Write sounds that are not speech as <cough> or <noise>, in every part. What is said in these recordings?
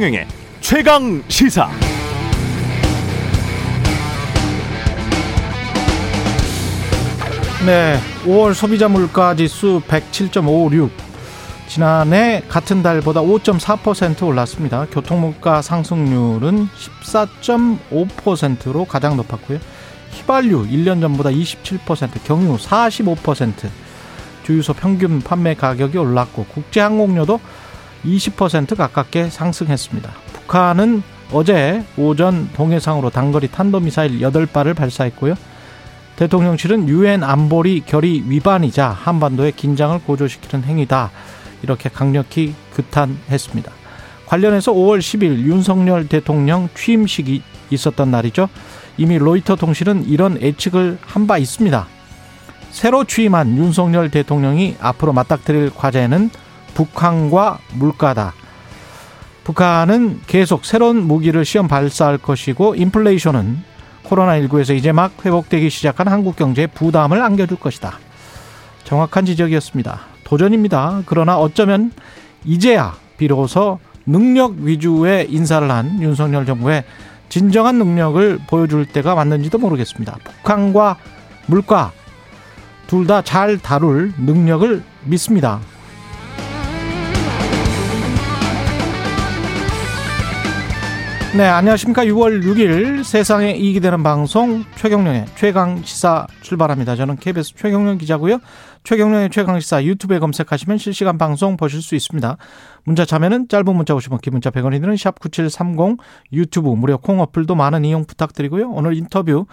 최경영의 최강 시사. 네, 5월 소비자 물가 지수 107.56. 지난해 같은 달보다 5.4% 올랐습니다. 교통물가 상승률은 14.5%로 가장 높았고요. 휘발유 1년 전보다 27%, 경유 45%, 주유소 평균 판매 가격이 올랐고 국제 항공료도 20% 가깝게 상승했습니다. 북한은 어제 오전 동해상으로 단거리 탄도미사일 8발을 발사했고요. 대통령실은 유엔 안보리 결의 위반이자 한반도의 긴장을 고조시키는 행위다. 이렇게 강력히 규탄했습니다. 관련해서 5월 10일 윤석열 대통령 취임식이 있었던 날이죠. 이미 로이터 통신은 이런 예측을 한 바 있습니다. 새로 취임한 윤석열 대통령이 앞으로 맞닥뜨릴 과제는 북한과 물가다. 북한은 계속 새로운 무기를 시험 발사할 것이고 인플레이션은 코로나19에서 이제 막 회복되기 시작한 한국 경제에 부담을 안겨줄 것이다. 정확한 지적이었습니다. 도전입니다. 그러나 어쩌면 이제야 비로소 능력 위주의 인사를 한 윤석열 정부의 진정한 능력을 보여줄 때가 왔는지도 모르겠습니다. 북한과 물가 둘 다 잘 다룰 능력을 믿습니다. 네, 안녕하십니까. 6월 6일 세상에 이익이 되는 방송 최경령의 최강 시사 출발합니다. 저는 KBS 최경령 기자고요. 최경령의 최강 시사 유튜브에 검색하시면 실시간 방송 보실 수 있습니다. 문자 참여는 짧은 문자 50원, 긴 문자 100원이 드는 샵9730 유튜브 무료 콩 어플도 많은 이용 부탁드리고요. 오늘 인터뷰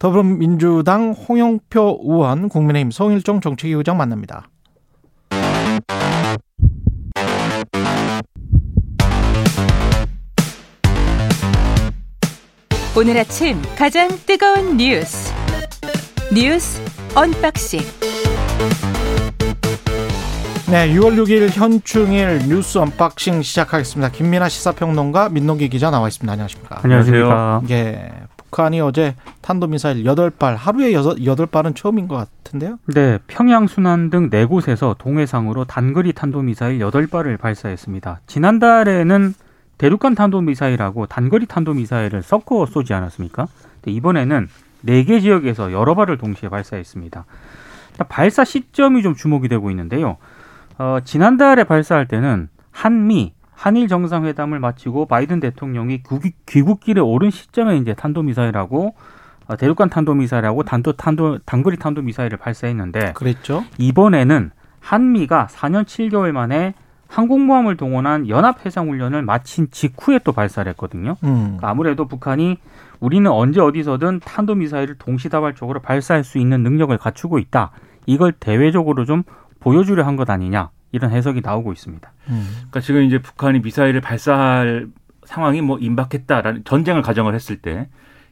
더불어민주당 홍영표 의원, 국민의힘 성일종 정책위 의장 만납니다. 오늘 아침 가장 뜨거운 뉴스 뉴스 unboxing 네, 6월 6일 현충일 뉴스 unboxing 시작하겠습니다. 김민아 시사평론가 민동기 기자 나와 있습니다. 안녕하십니까? 안녕하세요. 예. 북한이 어제 탄도미사일 8발, 하루에 8발은 처음인 것 같은데요? 네, 평양, 순안 등 네 곳에서 동해상으로 단거리 탄도미사일 8발을 발사했습니다. 지난달에는 대륙간 탄도미사일하고 단거리 탄도미사일을 섞어 쏘지 않았습니까? 이번에는 네 개 지역에서 여러 발을 동시에 발사했습니다. 발사 시점이 좀 주목이 되고 있는데요. 어, 지난달에 발사할 때는 한미 한일 정상회담을 마치고 바이든 대통령이 귀국길에 오른 시점에 이제 탄도미사일하고 어, 대륙간 탄도미사일하고 단도 탄도 단거리 탄도미사일을 발사했는데 그랬죠. 이번에는 한미가 4년 7개월 만에 항공모함을 동원한 연합 해상 훈련을 마친 직후에 또 발사를 했거든요. 음. 그러니까 아무래도 북한이 우리는 언제 어디서든 탄도 미사일을 동시다발적으로 발사할 수 있는 능력을 갖추고 있다. 이걸 대외적으로 좀 보여주려 한 것 아니냐 이런 해석이 나오고 있습니다. 음. 그러니까 지금 이제 북한이 미사일을 발사할 상황이 뭐 임박했다라는 전쟁을 가정을 했을 때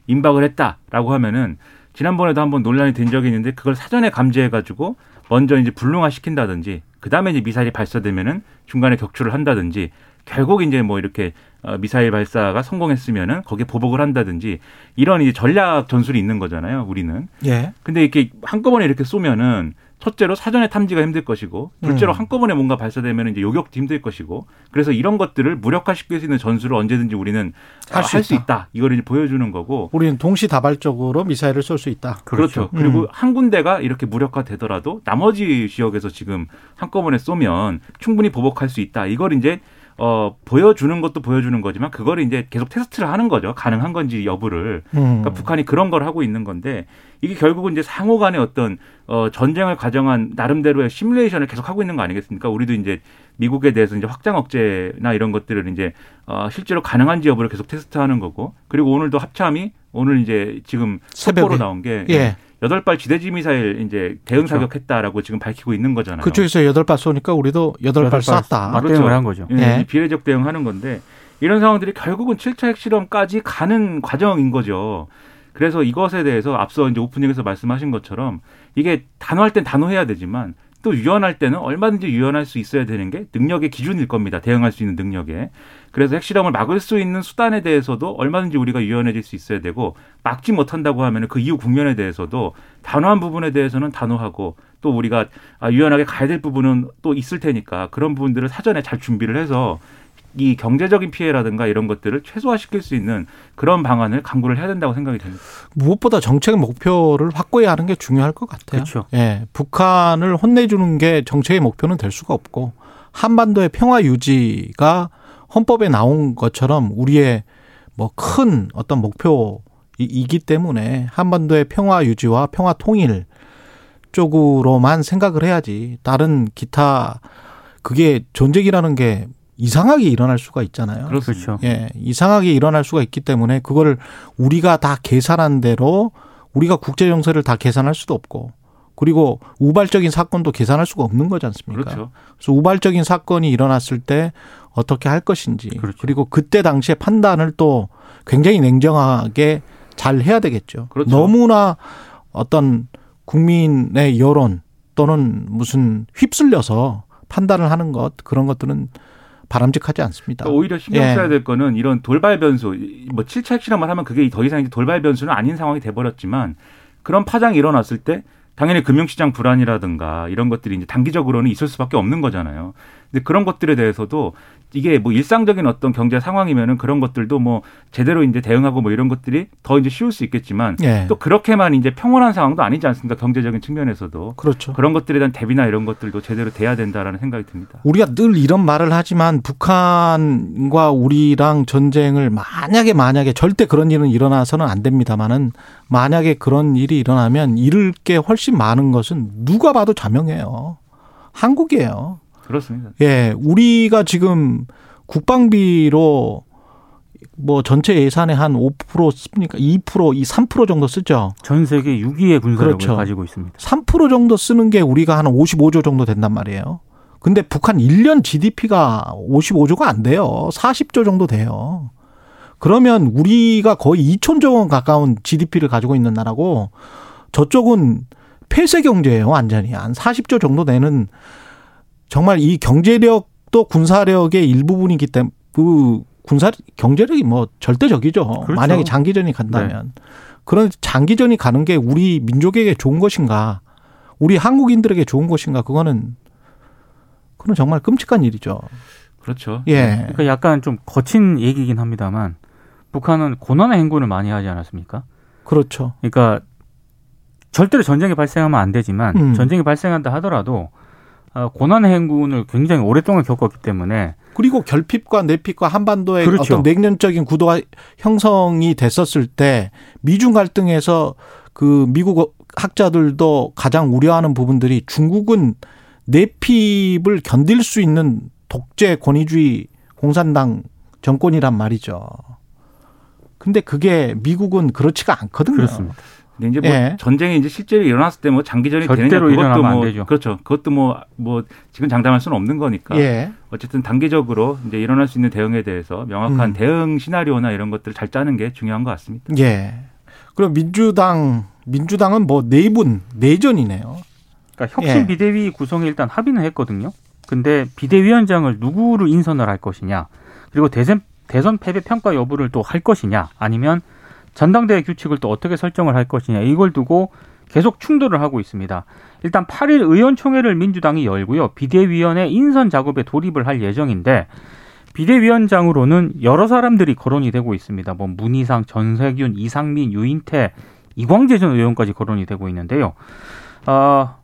임박을 했다라고 하면은 지난번에도 한번 논란이 된 적이 있는데 그걸 사전에 감지해 가지고 먼저 이제 불능화 시킨다든지 그 다음에 이제 미사일이 발사되면은 중간에 격추를 한다든지 결국 이제 뭐 이렇게 어, 미사일 발사가 성공했으면은 거기에 보복을 한다든지 이런 이제 전략 전술이 있는 거잖아요. 우리는. 예. 근데 이렇게 한꺼번에 이렇게 쏘면은 첫째로 사전에 탐지가 힘들 것이고 둘째로 음. 한꺼번에 뭔가 발사되면 이제 요격도 힘들 것이고 그래서 이런 것들을 무력화시킬 수 있는 전술을 언제든지 우리는 할수 할 있다. 있다. 이걸 이제 보여주는 거고 우리는 동시다발적으로 미사일을 쏠 수 있다. 그렇죠. 그렇죠. 그리고 음. 한 군데가 이렇게 무력화되더라도 나머지 지역에서 지금 한꺼번에 쏘면 충분히 보복할 수 있다. 이걸 이제 어, 보여주는 것도 보여주는 거지만 그거를 이제 계속 테스트를 하는 거죠. 가능한 건지 여부를. 음. 그러니까 북한이 그런 걸 하고 있는 건데 이게 결국은 이제 상호 간의 어떤 어, 전쟁을 가정한 나름대로의 시뮬레이션을 계속 하고 있는 거 아니겠습니까? 우리도 이제 미국에 대해서 이제 확장 억제나 이런 것들을 이제 어, 실제로 가능한지 여부를 계속 테스트하는 거고 그리고 오늘도 합참이 오늘 이제 지금 속보로 나온 게 예. 여덟 발 지대지 미사일 이제 대응 그렇죠. 사격했다라고 지금 밝히고 있는 거잖아요. 그쪽에서 여덟 발 쏘니까 우리도 여덟 발 쐈다. 맞대응을 그렇죠. 한 거죠. 예. 예. 비례적 대응하는 건데 이런 상황들이 결국은 7차 핵실험까지 가는 과정인 거죠. 그래서 이것에 대해서 앞서 이제 오프닝에서 말씀하신 것처럼 이게 단호할 땐 단호해야 되지만 또 유연할 때는 얼마든지 유연할 수 있어야 되는 게 능력의 기준일 겁니다. 대응할 수 있는 능력에. 그래서 핵실험을 막을 수 있는 수단에 대해서도 얼마든지 우리가 유연해질 수 있어야 되고 막지 못한다고 하면 그 이후 국면에 대해서도 단호한 부분에 대해서는 단호하고 또 우리가 아, 유연하게 가야 될 부분은 또 있을 테니까 그런 부분들을 사전에 잘 준비를 해서 이 경제적인 피해라든가 이런 것들을 최소화시킬 수 있는 그런 방안을 강구를 해야 된다고 생각이 됩니다. 무엇보다 정책 목표를 확고히 하는 게 중요할 것 같아요. 그렇죠. 예, 북한을 혼내주는 게 정책의 목표는 될 수가 없고 한반도의 평화 유지가 헌법에 나온 것처럼 우리의 뭐 큰 어떤 목표이기 때문에 한반도의 평화 유지와 평화 통일 쪽으로만 생각을 해야지 다른 기타 그게 전쟁이라는 게 이상하게 일어날 수가 있잖아요. 그렇죠. 예, 이상하게 일어날 수가 있기 때문에 그거를 우리가 다 계산한 대로 우리가 국제 정세를 다 계산할 수도 없고 그리고 우발적인 사건도 계산할 수가 없는 거지 않습니까? 그렇죠. 그래서 우발적인 사건이 일어났을 때 어떻게 할 것인지 그렇죠. 그리고 그때 당시에 판단을 또 굉장히 냉정하게 잘 해야 되겠죠. 그렇죠. 너무나 어떤 국민의 여론 또는 무슨 휩쓸려서 판단을 하는 것 그런 것들은 바람직하지 않습니다. 그러니까 오히려 신경 예. 써야 될 거는 이런 돌발 변수, 뭐 7차 핵실험을 하면 그게 더 이상 돌발 변수는 아닌 상황이 돼버렸지만 그런 파장이 일어났을 때 당연히 금융시장 불안이라든가 이런 것들이 이제 단기적으로는 있을 수밖에 없는 거잖아요. 근데 그런 것들에 대해서도 이게 뭐 일상적인 어떤 경제 상황이면은 그런 것들도 뭐 제대로 이제 대응하고 뭐 이런 것들이 더 이제 쉬울 수 있겠지만 예. 또 그렇게만 이제 평온한 상황도 아니지 않습니까? 경제적인 측면에서도 그렇죠. 그런 것들에 대한 대비나 이런 것들도 제대로 돼야 된다라는 생각이 듭니다. 우리가 늘 이런 말을 하지만 북한과 우리랑 전쟁을 만약에 만약에 절대 그런 일은 일어나서는 안 됩니다만은 만약에 그런 일이 일어나면 잃을 게 훨씬 많은 것은 누가 봐도 자명해요. 한국이에요. 그렇습니다. 예, 우리가 지금 국방비로 뭐 전체 예산의 한 5% 씁니까? 2%, 이 3% 정도 쓰죠. 전 세계 6위의 군사력을 그렇죠. 가지고 있습니다. 3% 정도 쓰는 게 우리가 한 55조 정도 된단 말이에요. 근데 북한 1년 GDP가 55조가 안 돼요. 40조 정도 돼요. 그러면 우리가 거의 2천조 원 가까운 GDP를 가지고 있는 나라고 저쪽은 폐쇄 경제예요, 완전히. 한 40조 정도 되는 정말 이 경제력도 군사력의 일부분이기 때문에 그 군사 경제력이 뭐 절대적이죠. 그렇죠. 만약에 장기전이 간다면. 그런 장기전이 가는 게 우리 민족에게 좋은 것인가? 우리 한국인들에게 좋은 것인가? 그거는 그건 정말 끔찍한 일이죠. 그렇죠. 예. 그러니까 약간 좀 거친 얘기긴 합니다만 북한은 고난의 행군을 많이 하지 않았습니까? 그렇죠. 그러니까 절대로 전쟁이 발생하면 안 되지만 음. 전쟁이 발생한다 하더라도 어, 고난의 행군을 굉장히 오랫동안 겪었기 때문에 그리고 결핍과 내핍과 한반도의 그렇죠. 어떤 냉전적인 구도가 형성이 됐었을 때 미중 갈등에서 그 미국 학자들도 가장 우려하는 부분들이 중국은 내핍을 견딜 수 있는 독재 권위주의 공산당 정권이란 말이죠. 근데 그게 미국은 그렇지가 않거든요. 그렇습니다. 근데 이제 뭐 예. 전쟁이 이제 실제로 일어났을 때 뭐 장기전이 되느냐 절대로 그것도 일어나면 안뭐 되죠. 그렇죠. 그것도 뭐뭐 지금 장담할 수는 없는 거니까. 예. 어쨌든 단기적으로 이제 일어날 수 있는 대응에 대해서 명확한 음. 대응 시나리오나 이런 것들을 잘 짜는 게 중요한 것 같습니다. 예. 그럼 민주당 민주당은 뭐 내분 내전이네요. 그러니까 혁신 예. 비대위 구성에 일단 합의는 했거든요. 근데 비대위원장을 누구를 인선을 할 것이냐, 그리고 대선 대선 패배 평가 여부를 또 할 것이냐, 아니면 전당대회 규칙을 또 어떻게 설정을 할 것이냐 이걸 두고 계속 충돌을 하고 있습니다. 일단 8일 의원총회를 민주당이 열고요. 비대위원회 인선 작업에 돌입을 할 예정인데 비대위원장으로는 여러 사람들이 거론이 되고 있습니다. 뭐 문희상, 전세균, 이상민, 유인태, 이광재 전 의원까지 거론이 되고 있는데요. 아,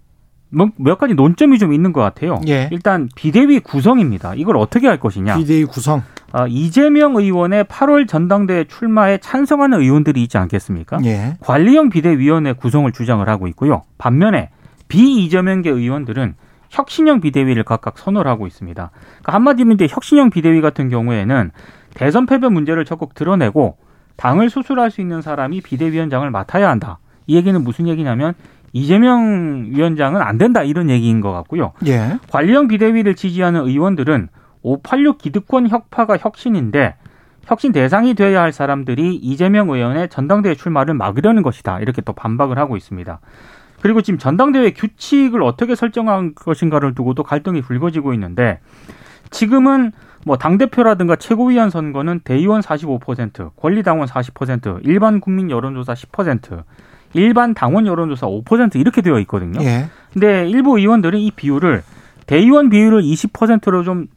뭐, 몇 가지 논점이 좀 있는 것 같아요. 예. 일단 비대위 구성입니다. 이걸 어떻게 할 것이냐. 비대위 구성. 아, 이재명 의원의 8월 전당대회 출마에 찬성하는 의원들이 있지 않겠습니까? 예. 관리형 비대위원회 구성을 주장을 하고 있고요. 반면에 비이재명계 의원들은 혁신형 비대위를 각각 선호를 하고 있습니다. 그러니까 한마디로 이제 혁신형 비대위 같은 경우에는 대선 패배 문제를 적극 드러내고 당을 수술할 수 있는 사람이 비대위원장을 맡아야 한다. 이 얘기는 무슨 얘기냐면 이재명 위원장은 안 된다 이런 얘기인 것 같고요. 예. 관리형 비대위를 지지하는 의원들은 586 기득권 혁파가 혁신인데 혁신 대상이 되어야 할 사람들이 이재명 의원의 전당대회 출마를 막으려는 것이다. 이렇게 또 반박을 하고 있습니다. 그리고 지금 전당대회 규칙을 어떻게 설정한 것인가를 두고도 갈등이 불거지고 있는데 지금은 뭐 당대표라든가 최고위원 선거는 대의원 45%, 권리당원 40%, 일반 국민 여론조사 10%, 일반 당원 여론조사 5% 이렇게 되어 있거든요. 예. 근데 일부 의원들은 이 비율을 대의원 비율을 20%로 좀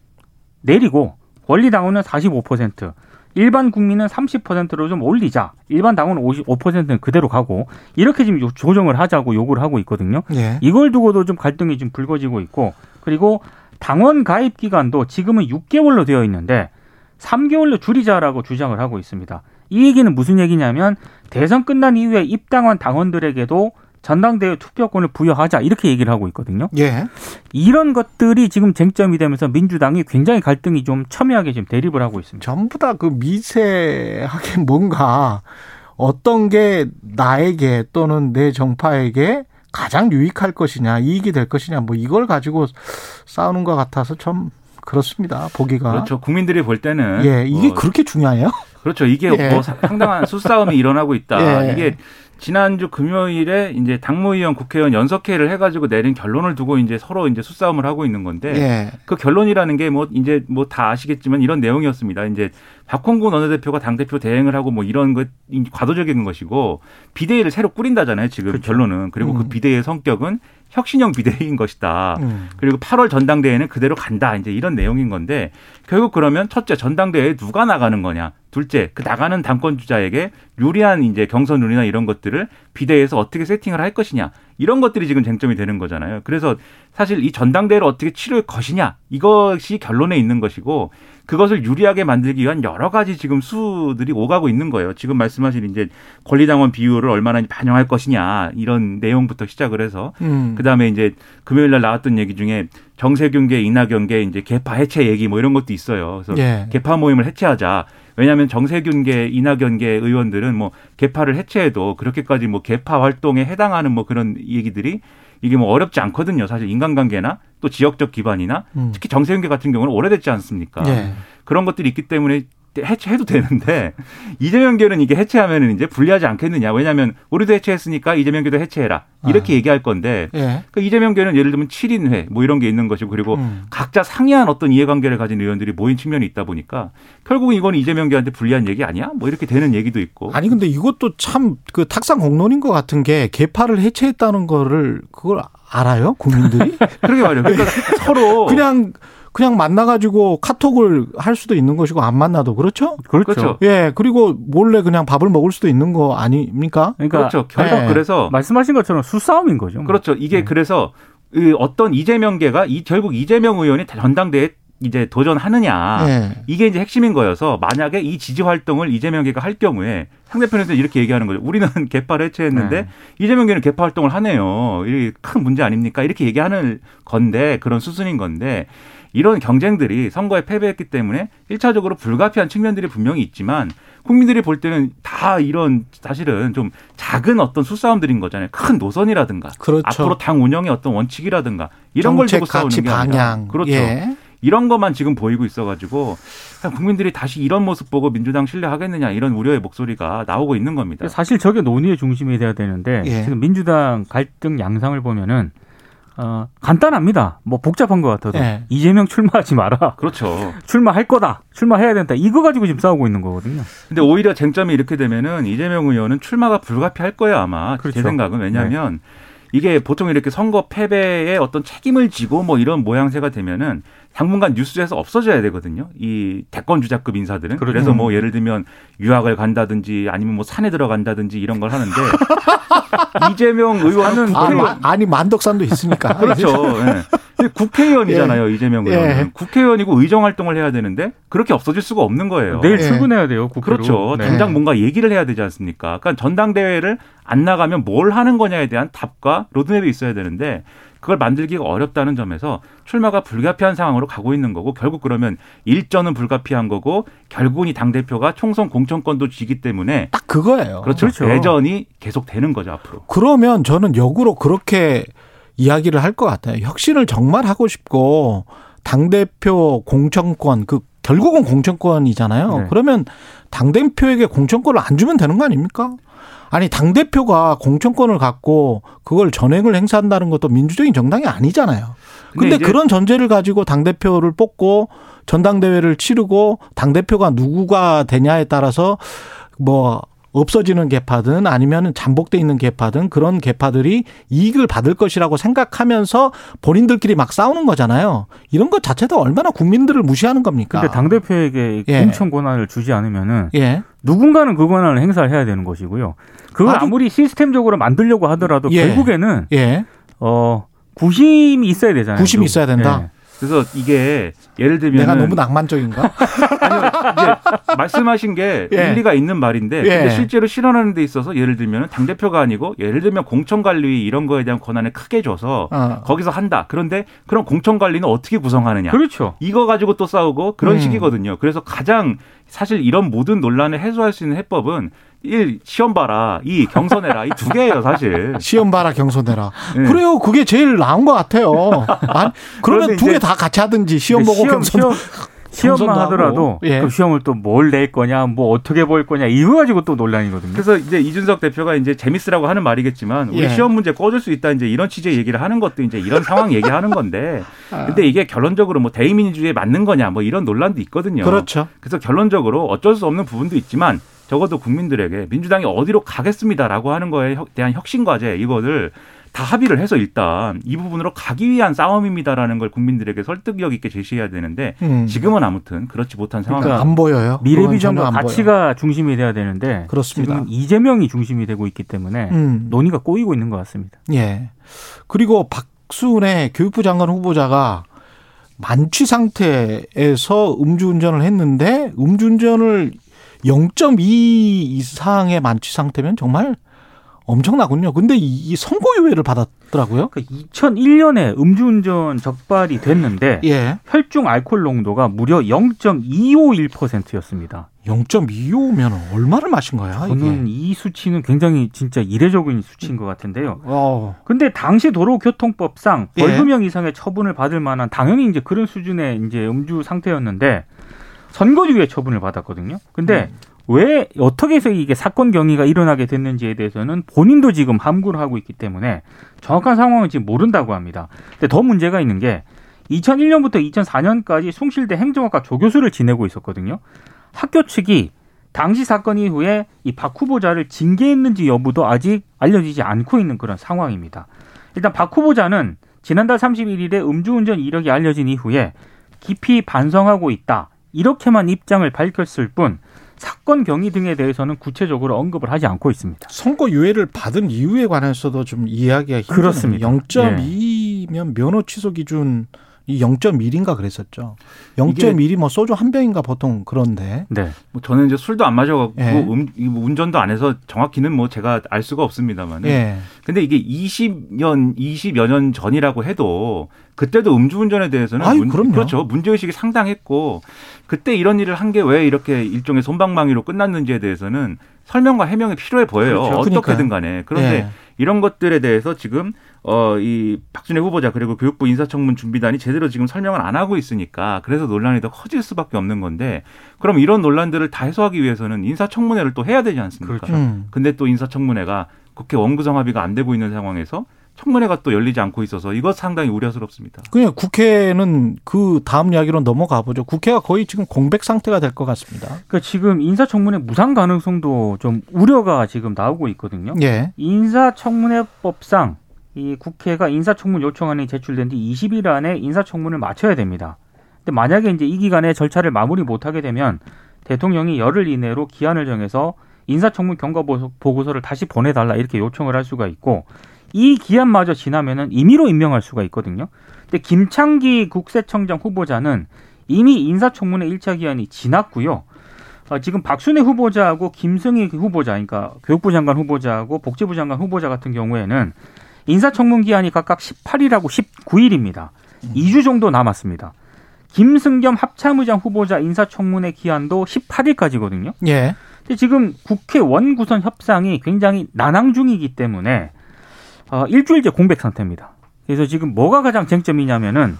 내리고 권리당원은 45%, 일반 국민은 30%로 좀 올리자. 일반 당원은 55%는 그대로 가고 이렇게 지금 조정을 하자고 요구를 하고 있거든요. 예. 이걸 두고도 좀 갈등이 좀 불거지고 있고 그리고 당원 가입 기간도 지금은 6개월로 되어 있는데 3개월로 줄이자라고 주장을 하고 있습니다. 이 얘기는 무슨 얘기냐면 대선 끝난 이후에 입당한 당원들에게도 전당대회 투표권을 부여하자 이렇게 얘기를 하고 있거든요. 예. 이런 것들이 지금 쟁점이 되면서 민주당이 굉장히 갈등이 좀 첨예하게 지금 대립을 하고 있습니다. 전부 다 그 미세하게 <laughs> 뭔가 어떤 게 나에게 또는 내 정파에게 가장 유익할 것이냐, 이익이 될 것이냐, 뭐 이걸 가지고 싸우는 것 같아서 좀 그렇습니다. 보기가. 그렇죠. 국민들이 볼 때는 예, 이게 뭐 그렇게 중요해요? 그렇죠. 이게 <laughs> 예. 뭐 상당한 수싸움이 일어나고 있다. 예. 이게 지난주 금요일에 이제 당무위원 국회의원 연석회의를 해가지고 내린 결론을 두고 이제 서로 이제 수싸움을 하고 있는 건데 예. 그 결론이라는 게 뭐 이제 뭐 다 아시겠지만 이런 내용이었습니다. 이제 박홍근 원내대표가 당대표 대행을 하고 뭐 이런 것 과도적인 것이고 비대위를 새로 꾸린다잖아요. 지금 그렇죠. 결론은 그리고 그 음. 비대위의 성격은 혁신형 비대위인 것이다. 음. 그리고 8월 전당대회는 그대로 간다. 이제 이런 내용인 건데 결국 그러면 첫째 전당대회에 누가 나가는 거냐. 둘째 그 나가는 당권 주자에게 유리한 이제 경선 룰이나 이런 것들을 비대위에서 어떻게 세팅을 할 것이냐. 이런 것들이 지금 쟁점이 되는 거잖아요. 그래서 사실 이 전당대회를 어떻게 치를 것이냐. 이것이 결론에 있는 것이고 그것을 유리하게 만들기 위한 여러 가지 지금 수들이 오가고 있는 거예요. 지금 말씀하신 이제 권리당원 비율을 얼마나 반영할 것이냐 이런 내용부터 시작을 해서 음. 그다음에 이제 금요일 날 나왔던 얘기 중에 정세균계 이낙연계 이제 개파 해체 얘기 뭐 이런 것도 있어요. 그래서 예. 개파 모임을 해체하자. 왜냐하면 정세균계 이낙연계 의원들은 뭐 개파를 해체해도 그렇게까지 뭐 개파 활동에 해당하는 뭐 그런 얘기들이 이게 뭐 어렵지 않거든요. 사실 인간관계나 또 지역적 기반이나 음. 특히 정세균계 같은 경우는 오래됐지 않습니까? 예. 그런 것들이 있기 때문에 해체해도 되는데 <laughs> 이재명계는 이게 해체하면은 이제 불리하지 않겠느냐. 왜냐하면 우리도 해체했으니까 이재명계도 해체해라. 이렇게 아. 얘기할 건데 예. 그 이재명계는 예를 들면 7인회 뭐 이런 게 있는 것이고 그리고 음. 각자 상이한 어떤 이해관계를 가진 의원들이 모인 측면이 있다 보니까 결국은 이거는 이재명계한테 불리한 얘기 아니야? 뭐 이렇게 되는 얘기도 있고. 아니 근데 이것도 참 그 탁상 공론인 것 같은 게 개파를 해체했다는 거를 그걸 알아요 국민들이? <laughs> 그러게 말이에요. 그러니까 <laughs> 서로 그냥 그냥 만나가지고 카톡을 할 수도 있는 것이고 안 만나도 그렇죠? 그렇죠. 그렇죠. 예 그리고 몰래 그냥 밥을 먹을 수도 있는 거 아닙니까? 그러니까 그렇죠. 결국 네. 그래서 말씀하신 것처럼 수싸움인 거죠. 뭐. 그렇죠. 이게 네. 그래서 그 어떤 이재명계가 이 결국 이재명 의원이 전당대회 이제 도전하느냐. 예. 이게 이제 핵심인 거여서 만약에 이 지지 활동을 이재명계가 할 경우에 상대편에서 이렇게 얘기하는 거죠. 우리는 <laughs> 개파를 해체했는데 네. 이재명계는 개파 활동을 하네요. 이게 큰 문제 아닙니까? 이렇게 얘기하는 건데 그런 수순인 건데 이런 경쟁들이 선거에 패배했기 때문에 일차적으로 불가피한 측면들이 분명히 있지만 국민들이 볼 때는 다 이런 사실은 좀 작은 어떤 수싸움들인 거잖아요. 큰 노선이라든가 그렇죠. 앞으로 당 운영의 어떤 원칙이라든가 이런 걸 두고 싸우는 가치 게 아니라 방향. 그렇죠. 예. 이런 것만 지금 보이고 있어가지고 국민들이 다시 이런 모습 보고 민주당 신뢰하겠느냐 이런 우려의 목소리가 나오고 있는 겁니다. 사실 저게 논의의 중심이 돼야 되는데 예. 지금 민주당 갈등 양상을 보면은 어, 간단합니다. 뭐 복잡한 것 같아도 예. 이재명 출마하지 마라. 그렇죠. <laughs> 출마할 거다. 출마해야 된다. 이거 가지고 지금 싸우고 있는 거거든요. 근데 오히려 쟁점이 이렇게 되면은 이재명 의원은 출마가 불가피할 거예요 아마 제 그렇죠. 생각은 왜냐하면 이게 보통 이렇게 선거 패배에 어떤 책임을 지고 뭐 이런 모양새가 되면은 당분간 뉴스에서 없어져야 되거든요. 이 대권 주자급 인사들은 그렇죠. 그래서 뭐 예를 들면 유학을 간다든지 아니면 뭐 산에 들어간다든지 이런 걸 하는데 <laughs> 이재명 의원은 아, 마- 아니 만덕산도 있으니까. <laughs> 그렇죠. <laughs> 예. 근데 국회의원이잖아요, 이재명 예. 의원은. 국회의원이고 의정 활동을 해야 되는데 그렇게 없어질 수가 없는 거예요. 내일 예. 출근해야 돼요. 국회로. 그렇죠. 네. 당장 뭔가 얘기를 해야 되지 않습니까? 그러니까 전당대회를 안 나가면 뭘 하는 거냐에 대한 답과 로드맵이 있어야 되는데 그걸 만들기가 어렵다는 점에서 출마가 불가피한 상황으로 가고 있는 거고 결국 그러면 일전은 불가피한 거고 결국은 이 당대표가 총선 공천권도 쥐기 때문에 딱 그거예요. 그렇죠. 그렇죠. 대전이 계속 되는 거죠, 앞으로. 그러면 저는 역으로 그렇게 이야기를 할 것 같아요. 혁신을 정말 하고 싶고 당대표 공천권 그 결국은 공천권이잖아요. 네. 그러면 당대표에게 공천권을 안 주면 되는 거 아닙니까? 아니 당대표가 공천권을 갖고 그걸 전횡을 행사한다는 것도 민주적인 정당이 아니잖아요. 근데 근데 그런 전제를 가지고 당대표를 뽑고 전당대회를 치르고 당대표가 누구가 되냐에 따라서 뭐 없어지는 개파든 아니면 잠복돼 있는 개파든 그런 개파들이 이익을 받을 것이라고 생각하면서 본인들끼리 막 싸우는 거잖아요. 이런 것 자체도 얼마나 국민들을 무시하는 겁니까? 근데 당 대표에게 예. 공천 권한을 주지 않으면은 예. 누군가는 그 권한을 행사를 해야 되는 것이고요. 그걸 아니- 아무리 시스템적으로 만들려고 하더라도 예. 결국에는 예. 어 구심이 있어야 되잖아요. 구심이 또. 있어야 된다? 예. 그래서 이게 예를 들면 내가 너무 낭만적인가? <laughs> 아니요, 이제 말씀하신 게 <laughs> 예. 일리가 있는 말인데 예. 근데 실제로 실현하는 데 있어서 예를 들면 당 대표가 아니고 예를 들면 공천 관리 이런 거에 대한 권한을 크게 줘서 어. 거기서 한다. 그런데 그런 공천 관리는 어떻게 구성하느냐? 그렇죠. 이거 가지고 또 싸우고 그런 음. 식이거든요. 그래서 가장 사실 이런 모든 논란을 해소할 수 있는 해법은 일 시험 봐라, 이 경선해라 이 두 개예요, 사실. 시험 봐라 경선해라. 네. 그래요. 그게 제일 나은 것 같아요. 아니, 그러면 두 개 다 같이 하든지 시험 보고 시험, 경선. 시험, 시험만 하더라도. 예. 그 시험을 또 뭘 낼 거냐, 뭐 어떻게 볼 거냐 이거 가지고 또 논란이거든요. 그래서 이제 이준석 대표가 이제 재밌으라고 하는 말이겠지만 우리 예. 시험 문제 꺼줄 수 있다 이제 이런 취지의 얘기를 하는 것도 이제 이런 상황 얘기하는 건데 <laughs> 근데 이게 결론적으로 뭐 대의민주주의에 맞는 거냐 뭐 이런 논란도 있거든요. 그렇죠. 그래서 결론적으로 어쩔 수 없는 부분도 있지만 적어도 국민들에게 민주당이 어디로 가겠습니다라고 하는 거에 혁- 대한 혁신 과제 이거를 다 합의를 해서 일단 이 부분으로 가기 위한 싸움입니다라는 걸 국민들에게 설득력 있게 제시해야 되는데 음. 지금은 아무튼 그렇지 못한 상황. 그러니까 안 보여요. 미래 그건 비전과 전혀 안 가치가 중심이 돼야 되는데 그렇습니다. 지금 이재명이 중심이 되고 있기 때문에. 음. 논의가 꼬이고 있는 것 같습니다. 예. 그리고 박순애 교육부 장관 후보자가 만취 상태에서 음주운전을 했는데 음주운전을 0.2 이상의 만취 상태면 정말 엄청나군요. 근데 이, 이 선고유예를 받았더라고요. 그 2001년에 음주운전 적발이 됐는데 예. 혈중 알코올 농도가 무려 0.251%였습니다. 0.25면 얼마를 마신 거야, 저는 이게? 이 수치는 굉장히 진짜 이례적인 수치인 것 같은데요. 어. 근데 당시 도로교통법상 예. 벌금형 이상의 처분을 받을 만한 당연히 이제 그런 수준의 이제 음주 상태였는데 선고유예 처분을 받았거든요. 근데 왜 어떻게 해서 이게 사건 경위가 일어나게 됐는지에 대해서는 본인도 지금 함구를 하고 있기 때문에 정확한 상황은 지금 모른다고 합니다. 근데 더 문제가 있는 게 2001년부터 2004년까지 숭실대 행정학과 조교수를 지내고 있었거든요. 학교 측이 당시 사건 이후에 이 박 후보자를 징계했는지 여부도 아직 알려지지 않고 있는 그런 상황입니다. 일단 박 후보자는 지난달 31일에 음주운전 이력이 알려진 이후에 깊이 반성하고 있다. 이렇게만 입장을 밝혔을 뿐 사건 경위 등에 대해서는 구체적으로 언급을 하지 않고 있습니다. 선고유예를 받은 이유에 관해서도 좀 이해하기가 힘드네요. 그렇습니다. 0.2면 면허 취소 기준 이 0.1인가 그랬었죠. 0.1이 뭐 소주 한 병인가 보통 그런데. 네. 뭐 저는 이제 술도 안 마셔갖고 예. 음, 이뭐 운전도 안 해서 정확히는 뭐 제가 알 수가 없습니다만. 예. 근데 이게 20년, 20여 년 전이라고 해도 그때도 음주운전에 대해서는 아유, 그럼요. 그렇죠. 문제의식이 상당했고 그때 이런 일을 한 게 왜 이렇게 일종의 손방망이로 끝났는지에 대해서는 설명과 해명이 필요해 보여요. 그렇죠. 어떻게든. 간에. 그런데 예. 이런 것들에 대해서 지금 어 이 박준혜 후보자 그리고 교육부 인사청문 준비단이 제대로 지금 설명을 안 하고 있으니까 그래서 논란이 더 커질 수밖에 없는 건데 그럼 이런 논란들을 다 해소하기 위해서는 인사청문회를 또 해야 되지 않습니까? 그렇죠. 음. 근데 또 인사청문회가 국회 원구성 합의가 안 되고 있는 상황에서 청문회가 또 열리지 않고 있어서 이것 상당히 우려스럽습니다. 그냥 국회는 그 다음 이야기로 넘어가 보죠. 국회가 거의 지금 공백 상태가 될 것 같습니다. 그러니까 지금 인사청문회 무상 가능성도 좀 우려가 지금 나오고 있거든요. 예. 인사청문회법상 이 국회가 인사청문 요청안이 제출된 뒤 20일 안에 인사청문을 마쳐야 됩니다. 근데 만약에 이제 이 기간에 절차를 마무리 못하게 되면 대통령이 열흘 이내로 기한을 정해서 인사청문 경과 보고- 보고서를 다시 보내달라 이렇게 요청을 할 수가 있고 이 기한마저 지나면은 임의로 임명할 수가 있거든요. 근데 김창기 국세청장 후보자는 이미 인사청문회 1차 기한이 지났고요. 어, 지금 박순애 후보자하고 김승희 후보자, 그러니까 교육부 장관 후보자하고 복지부 장관 후보자 같은 경우에는 인사청문 기한이 각각 18일하고 19일입니다. 2주 정도 남았습니다. 김승겸 합참의장 후보자 인사청문회 기한도 18일까지거든요. 예. 근데 지금 국회 원구성 협상이 굉장히 난항 중이기 때문에 어, 일주일째 공백 상태입니다. 그래서 지금 뭐가 가장 쟁점이냐면은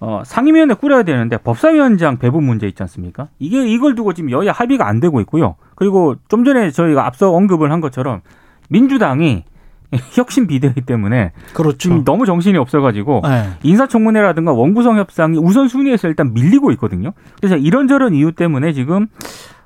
어, 상임위원회 꾸려야 되는데 법사위원장 배분 문제 있지 않습니까? 이게 이걸 두고 지금 여야 합의가 안 되고 있고요. 그리고 좀 전에 저희가 앞서 언급을 한 것처럼 민주당이 혁신 비대이기 때문에 그렇죠. 지금 너무 정신이 없어가지고 예. 인사청문회라든가 원구성 협상이 우선 순위에서 일단 밀리고 있거든요. 그래서 이런저런 이유 때문에 지금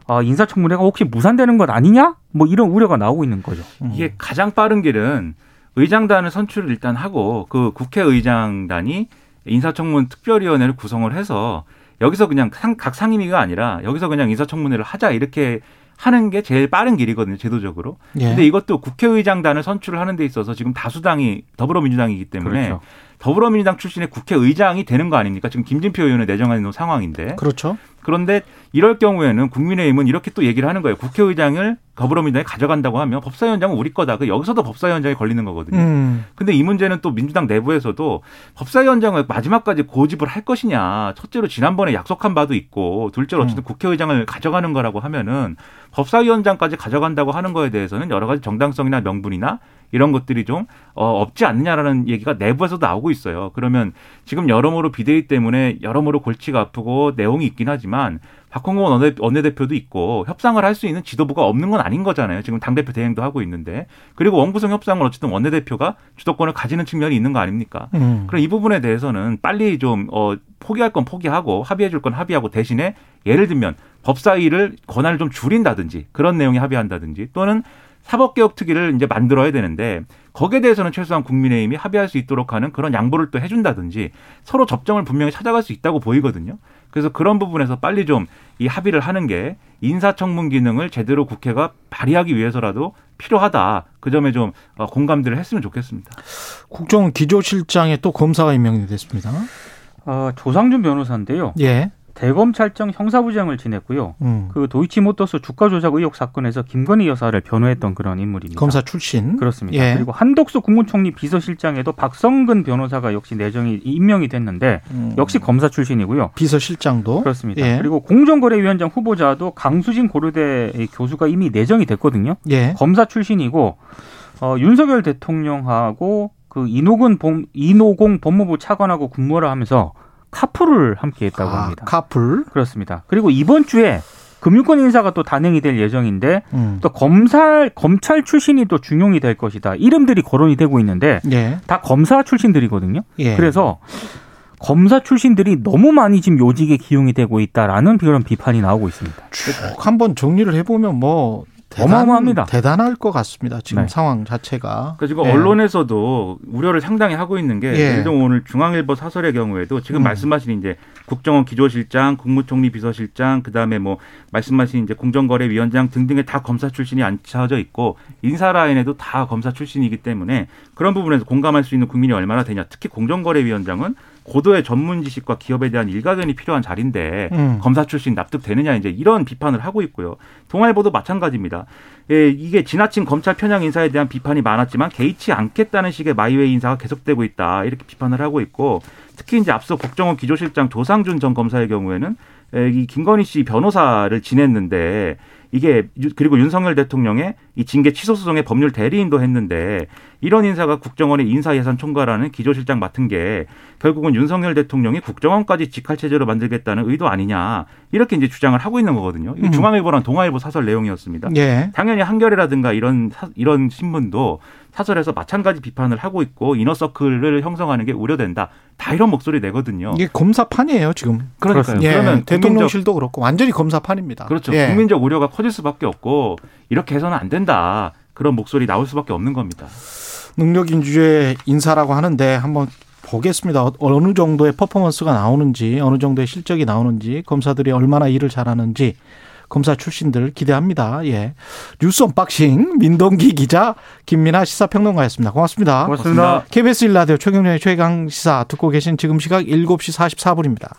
아, 인사청문회가 혹시 무산되는 것 아니냐? 뭐 이런 우려가 나오고 있는 거죠. 음. 이게 가장 빠른 길은 의장단을 선출을 일단 하고 그 국회의장단이 인사청문 특별위원회를 구성을 해서 여기서 그냥 상, 각 상임위가 아니라 여기서 그냥 인사청문회를 하자 이렇게 하는 게 제일 빠른 길이거든요, 제도적으로. 예. 근데 이것도 국회의장단을 선출을 하는 데 있어서 지금 다수당이 더불어민주당이기 때문에 그렇죠. 더불어민주당 출신의 국회의장이 되는 거 아닙니까? 지금 김진표 의원을 내정하는 상황인데. 그렇죠. 그런데 이럴 경우에는 국민의힘은 이렇게 또 얘기를 하는 거예요. 국회의장을 더불어민주당이 가져간다고 하면 법사위원장은 우리 거다. 그 여기서도 법사위원장이 걸리는 거거든요. 음. 근데 이 문제는 또 민주당 내부에서도 법사위원장을 마지막까지 고집을 할 것이냐. 첫째로 지난번에 약속한 바도 있고, 둘째로 어쨌든 국회의장을 가져가는 거라고 하면은 법사위원장까지 가져간다고 하는 거에 대해서는 여러 가지 정당성이나 명분이나 이런 것들이 좀 어, 없지 않느냐라는 얘기가 내부에서 도 나오고 있어요. 그러면 지금 여러모로 비대위 때문에 여러모로 골치가 아프고 내용이 있긴 하지만 박홍근 원내- 원내대표도 있고 협상을 할 수 있는 지도부가 없는 건 아닌 거잖아요. 지금 당대표 대행도 하고 있는데 그리고 원구성 협상을 어쨌든 원내대표가 주도권을 가지는 측면이 있는 거 아닙니까? 음. 그럼 이 부분에 대해서는 빨리 좀 어, 포기할 건 포기하고 합의해 줄 건 합의하고 대신에 예를 들면 법사위를 권한을 좀 줄인다든지 그런 내용에 합의한다든지 또는 사법개혁 특위를 이제 만들어야 되는데 거기에 대해서는 최소한 국민의힘이 합의할 수 있도록 하는 그런 양보를 또 해준다든지 서로 접점을 분명히 찾아갈 수 있다고 보이거든요. 그래서 그런 부분에서 빨리 좀 이 합의를 하는 게 인사청문 기능을 제대로 국회가 발휘하기 위해서라도 필요하다. 그 점에 좀 어, 공감들을 했으면 좋겠습니다. 국정원 기조실장에 또 검사가 임명이 됐습니다. 어, 조상준 변호사인데요. 예. 대검찰청 형사부장을 지냈고요. 음. 그 도이치모터스 주가 조작 의혹 사건에서 김건희 여사를 변호했던 그런 인물입니다. 검사 출신. 그렇습니다. 예. 그리고 한독수 국무총리 비서실장에도 박성근 변호사가 역시 내정이 임명이 됐는데 음. 역시 검사 출신이고요. 비서실장도. 그렇습니다. 예. 그리고 공정거래위원장 후보자도 강수진 고려대 교수가 이미 내정이 됐거든요. 예. 검사 출신이고 어, 윤석열 대통령하고 그 이노근 본, 이노공 법무부 차관하고 근무를 하면서 카풀을 함께 했다고 아, 합니다. 카풀. 그렇습니다. 그리고 이번 주에 금융권 인사가 또 단행이 될 예정인데 음. 또 검찰 검찰 출신이 또 중용이 될 것이다. 이름들이 거론이 되고 있는데 예. 다 검사 출신들이거든요. 예. 그래서 검사 출신들이 너무 많이 지금 요직에 기용이 되고 있다라는 그런 비판이 나오고 있습니다. 쭉 한번 정리를 해보면 뭐 대단, 어마어마합니다. 대단할 것 같습니다. 지금 네. 상황 자체가. 그러니까 지금 예. 언론에서도 우려를 상당히 하고 있는 게 예. 예를 들면 오늘 중앙일보 사설의 경우에도 지금 음. 말씀하신 이제 국정원 기조실장, 국무총리 비서실장, 그다음에 뭐 말씀하신 이제 공정거래위원장 등등의 다 검사 출신이 앉혀져 있고 인사 라인에도 다 검사 출신이기 때문에 그런 부분에서 공감할 수 있는 국민이 얼마나 되냐. 특히 공정거래위원장은 고도의 전문 지식과 기업에 대한 일가견이 필요한 자리인데 음. 검사 출신 납득되느냐 이제 이런 비판을 하고 있고요. 동아일보도 마찬가지입니다. 예, 이게 지나친 검찰 편향 인사에 대한 비판이 많았지만 개의치 않겠다는 식의 마이웨이 인사가 계속되고 있다 이렇게 비판을 하고 있고 특히 이제 앞서 국정원 기조실장 조상준 전 검사의 경우에는 에, 이 김건희 씨 변호사를 지냈는데 이게 유- 그리고 윤석열 대통령의 이 징계 취소 소송의 법률 대리인도 했는데 이런 인사가 국정원의 인사예산 총괄하는 기조실장 맡은 게 결국은 윤석열 대통령이 국정원까지 직할 체제로 만들겠다는 의도 아니냐 이렇게 이제 주장을 하고 있는 거거든요. 음. 중앙일보랑 동아일보 사설 내용이었습니다. 예. 당연히 한겨레라든가 이런 사- 이런 신문도 사설에서 마찬가지 비판을 하고 있고 이너서클을 형성하는 게 우려된다. 다 이런 목소리 내거든요. 이게 검사판이에요 지금. 그러니까요. 예. 그러면 대통령실도 그렇고 완전히 검사판입니다. 그렇죠. 예. 국민적 우려가 커질 수밖에 없고 이렇게 해서는 안 된다. 그런 목소리 나올 수밖에 없는 겁니다. 능력 인주의 인사라고 하는데 한번 보겠습니다. 어- 어느 정도의 퍼포먼스가 나오는지, 어느 정도의 실적이 나오는지, 검사들이 얼마나 일을 잘하는지 검사 출신들 기대합니다. 예. 뉴스 unboxing 민동기 기자 김민아 시사평론가였습니다. 고맙습니다. 고맙습니다. KBS 일라디오 최경영의 최강 시사 듣고 계신 지금 시각 7시 44분입니다.